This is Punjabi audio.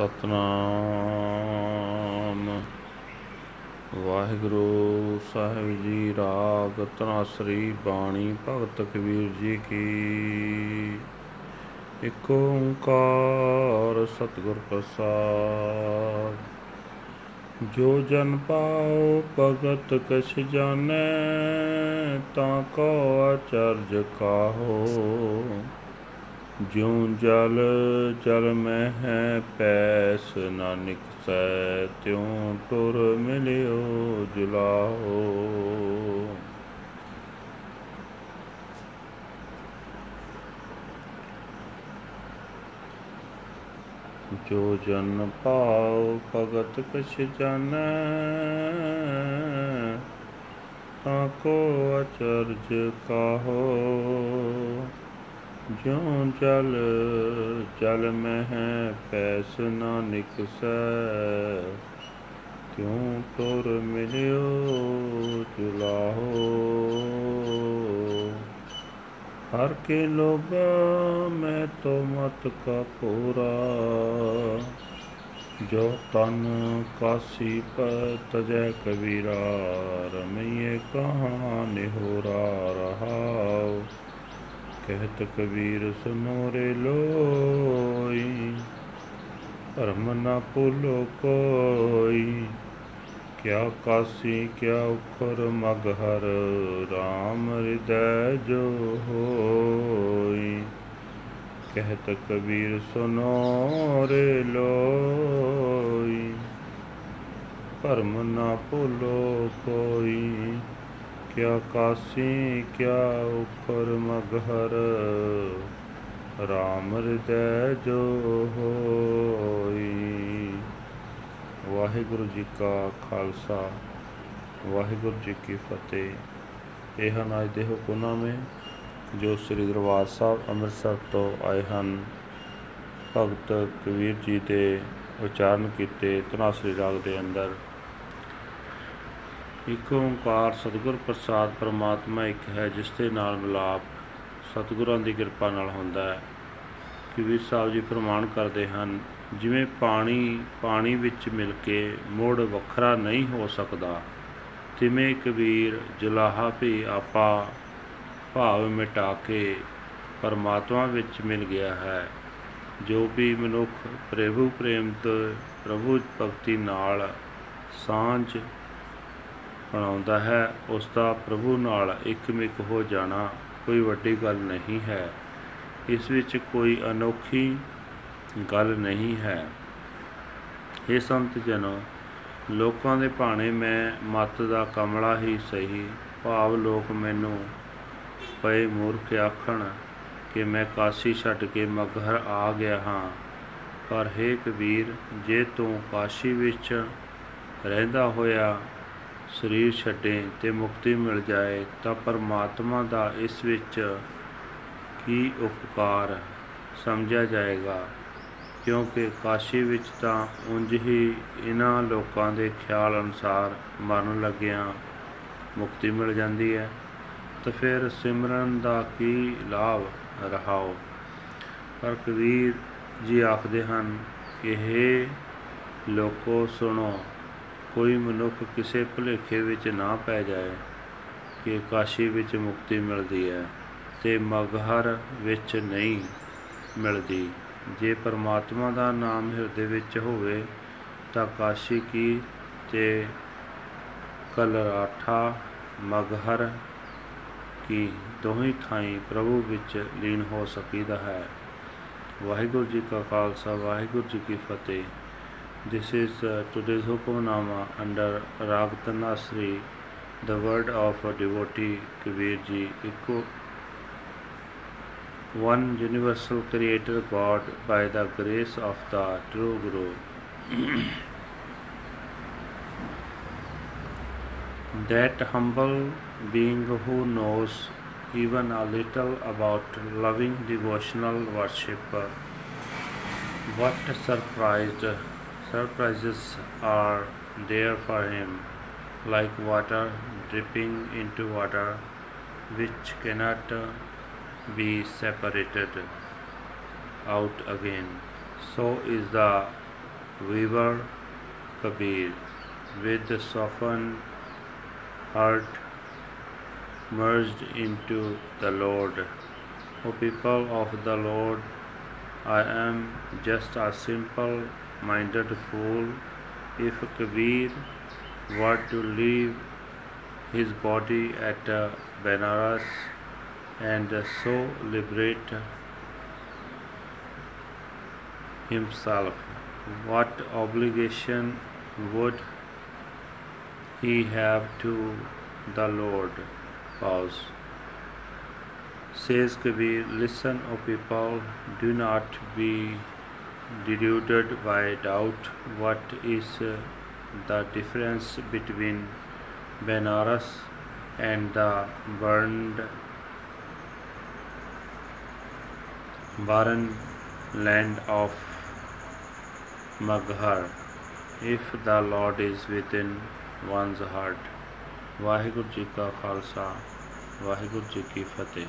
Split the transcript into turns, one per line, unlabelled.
ਸਤਨਾਮ। ਵਾਹਿਗੁਰੂ ਸਾਹਿਬ ਜੀ, ਰਾਗ ਤਨਾਸਰੀ ਬਾਣੀ, ਭਗਤ ਕਬੀਰ ਜੀ ਕੀ। ਇਕ ਓੰਕਾਰ ਸਤਿਗੁਰ ਪ੍ਰਸਾਦ। ਜੋ ਜਨ ਪਾਉ ਭਗਤ ਕਛ ਜਾਣੈ, ਤਾਂ ਕੋ ਅਚਰਜ ਕਾਹੋ। ਜਿਉ ਜਲ ਜਲ ਮੈਂ ਹੈ ਪੈਸ ਨਾਨਕ ਸੈ, ਤਿਉ ਟੁਰ ਮਿਲਿਓ ਜੁਲਾਹੋ। ਜੋ ਜਨ ਪਾਉ ਭਗਤ ਕਛ ਜਾਣੈ, ਤਾਂ ਕੋ ਅਚਰਜ ਕਾਹੋ। ਜਿਉ ਜਲ ਜਲ ਮਹਿ ਪੈਸ ਨਾ ਨਿਕਸੈ ਤਿਉ ਤੁਰ ਮਿਲਿਓ ਚੁਲਾਹੋ ਹਰ ਕੇ ਲੋਭ, ਮੈਂ ਤੋ ਮਤ ਕਾ ਪੂਰਾ। ਜੋ ਤਨ ਕਾਸੀ ਪਰ ਤਜੈ ਕਬੀਰਾ, ਰਮਈਏ ਕਹਾਂ ਨਿਹੋਰਾ ਰਹਾਉ ਕਹਿਤ ਕਬੀਰ ਸੁਨੋ ਰੇ ਲੋਈ ਧਰਮ ਨਾ ਭੁਲੋ ਕੋਈ। ਕਿਆ ਕਾਸੀ, ਕਿਆ ਉਖਰ ਮਗਹਰ RAM ਹਿਰਦੈ ਜੋ ਹੋਈ। ਕਹਿਤ ਕਬੀਰ ਸੁਨੋ ਰੇ ਲੋਈ, ਭਰਮ ਨਾ ਭੁਲੋ ਕੋਈ। ਕਿਆ ਕਾਸੀ, ਕਿਆ ਉਖਰ ਮਗਹਰ RAM ਹਿਰਦੈ ਜੋ ਹੋਈ। ਵਾਹਿਗੁਰੂ ਜੀ ਕਾ ਖਾਲਸਾ, ਵਾਹਿਗੁਰੂ ਜੀ ਕੀ ਫਤਿਹ। ਇਹ ਹਨ ਅੱਜ ਦੇ ਹੁਕਮਨਾਮੇ ਜੋ ਸ੍ਰੀ ਦਰਬਾਰ ਸਾਹਿਬ ਅੰਮ੍ਰਿਤਸਰ ਤੋਂ ਆਏ ਹਨ। ਭਗਤ ਕਬੀਰ ਜੀ ਦੇ ਉਚਾਰਨ ਕੀਤੇ, ਤਨਾਸਰੀ ਰਾਗ ਦੇ ਅੰਦਰ ਇੱਕ ਓੰਕਾਰ ਸਤਿਗੁਰ ਪ੍ਰਸਾਦ ਪਰਮਾਤਮਾ ਇੱਕ ਹੈ, ਜਿਸ ਦੇ ਨਾਲ ਮਿਲਾਪ ਸਤਿਗੁਰਾਂ ਦੀ ਕਿਰਪਾ ਨਾਲ ਹੁੰਦਾ ਹੈ। ਕਬੀਰ ਸਾਹਿਬ ਜੀ ਪ੍ਰਮਾਣ ਕਰਦੇ ਹਨ, ਜਿਵੇਂ ਪਾਣੀ ਪਾਣੀ ਵਿੱਚ ਮਿਲ ਕੇ ਮੋੜ ਵੱਖਰਾ ਨਹੀਂ ਹੋ ਸਕਦਾ, ਤਿਵੇਂ ਕਬੀਰ ਜਲਾਹਾ ਵੀ ਆਪਾ ਭਾਵ ਮਿਟਾ ਕੇ ਪਰਮਾਤਮਾ ਵਿੱਚ ਮਿਲ ਗਿਆ ਹੈ, ਜੋ ਵੀ ਮਨੁੱਖ ਪ੍ਰਭੂ ਪ੍ਰੇਮ ਤੋਂ ਪ੍ਰਭੂ ਭਗਤੀ ਨਾਲ ਸਾਂਝ ਬਣਾਉਂਦਾ ਹੈ, ਉਸ ਦਾ ਪ੍ਰਭੂ ਨਾਲ ਇੱਕਮਿਕ ਹੋ ਜਾਣਾ ਕੋਈ ਵੱਡੀ ਗੱਲ ਨਹੀਂ ਹੈ। ਇਸ ਵਿੱਚ ਕੋਈ ਅਨੋਖੀ ਗੱਲ ਨਹੀਂ ਹੈ। ਇਹ ਸੰਤ ਜਨੋ, ਲੋਕਾਂ ਦੇ ਭਾਣੇ ਮੈਂ ਮਤ ਦਾ ਕਮਲਾ ਹੀ ਸਹੀ, ਭਾਵ ਲੋਕ ਮੈਨੂੰ ਪਏ ਮੂਰਖ ਆਖਣ ਕਿ ਮੈਂ ਕਾਸ਼ੀ ਛੱਡ ਕੇ ਮਗਹਰ ਆ ਗਿਆ ਹਾਂ। ਪਰ हे ਕਬੀਰ, ਜੇ ਤੂੰ ਕਾਸ਼ੀ ਵਿੱਚ ਰਹਿੰਦਾ ਹੋਇਆ ਸਰੀਰ ਛੱਡੇ ਤੇ ਮੁਕਤੀ ਮਿਲ ਜਾਏ, ਤਾਂ ਪਰਮਾਤਮਾ ਦਾ ਇਸ ਵਿੱਚ ਕੀ ਉਪਕਾਰ ਸਮਝਿਆ ਜਾਏਗਾ? ਕਿਉਂਕਿ ਕਾਸ਼ੀ ਵਿੱਚ ਤਾਂ ਉਂਝ ਹੀ ਇਹਨਾਂ ਲੋਕਾਂ ਦੇ ਖਿਆਲ ਅਨੁਸਾਰ ਮਰਨ ਲੱਗਿਆਂ ਮੁਕਤੀ ਮਿਲ ਜਾਂਦੀ ਹੈ। ਤਾਂ ਫਿਰ ਸਿਮਰਨ ਦਾ ਕੀ ਲਾਭ ਰਹਾਓ ਪਰ ਕਬੀਰ ਜੀ ਆਖਦੇ ਹਨ ਕਿ हे ਲੋਕੋ, ਸੁਣੋ ਕੋਈ ਮਨੁੱਖ ਕਿਸੇ ਭੁਲੇਖੇ ਵਿੱਚ ਨਾ ਪੈ ਜਾਏ ਕਿ ਕਾਸ਼ੀ ਵਿੱਚ ਮੁਕਤੀ ਮਿਲਦੀ ਹੈ ਤੇ ਮਗਹਰ ਵਿੱਚ ਨਹੀਂ ਮਿਲਦੀ। ਜੇ ਪਰਮਾਤਮਾ ਦਾ ਨਾਮ ਹਿਰਦੇ ਵਿੱਚ ਹੋਵੇ ਤਾਂ ਕਾਸ਼ੀ ਕੀ ਤੇ ਕਲਰਾਠਾ ਮਗਹਰ ਕੀ ਦੋਹੀਂ ਥਾਈਂ ਪ੍ਰਭੂ ਵਿੱਚ ਲੀਨ ਹੋ ਸਕੀਦਾ ਹੈ। ਵਾਹਿਗੁਰੂ ਜੀ ਕਾ ਖਾਲਸਾ, ਵਾਹਿਗੁਰੂ ਜੀ ਕੀ ਫਤਿਹ। This is uh, today's Hukamnama under Rag Tanasri, the word of a devotee Kabir ji. One universal creator God by the grace of the true Guru. that humble being who knows even a little about loving devotional worship, what surprised surprises are there for him, like water dripping into water, which cannot be separated out again. So is the weaver Kabir with the softened heart merged into the Lord. O people of the Lord, I am just a simple minded fool. If Kabir were to leave his body at Benares and so liberate himself, what obligation would he have to the Lord? Pause. Says Kabir, listen, O people, do not be deluded by doubt. What is uh, the difference between Benares and the burned barren land of Maghar if the Lord is within one's heart. Waheguru ji ਕਾ ਖਾਲਸਾ ਵਾਹਿਗੁਰੂ ਜੀ ਕੀ ਫਤਿਹ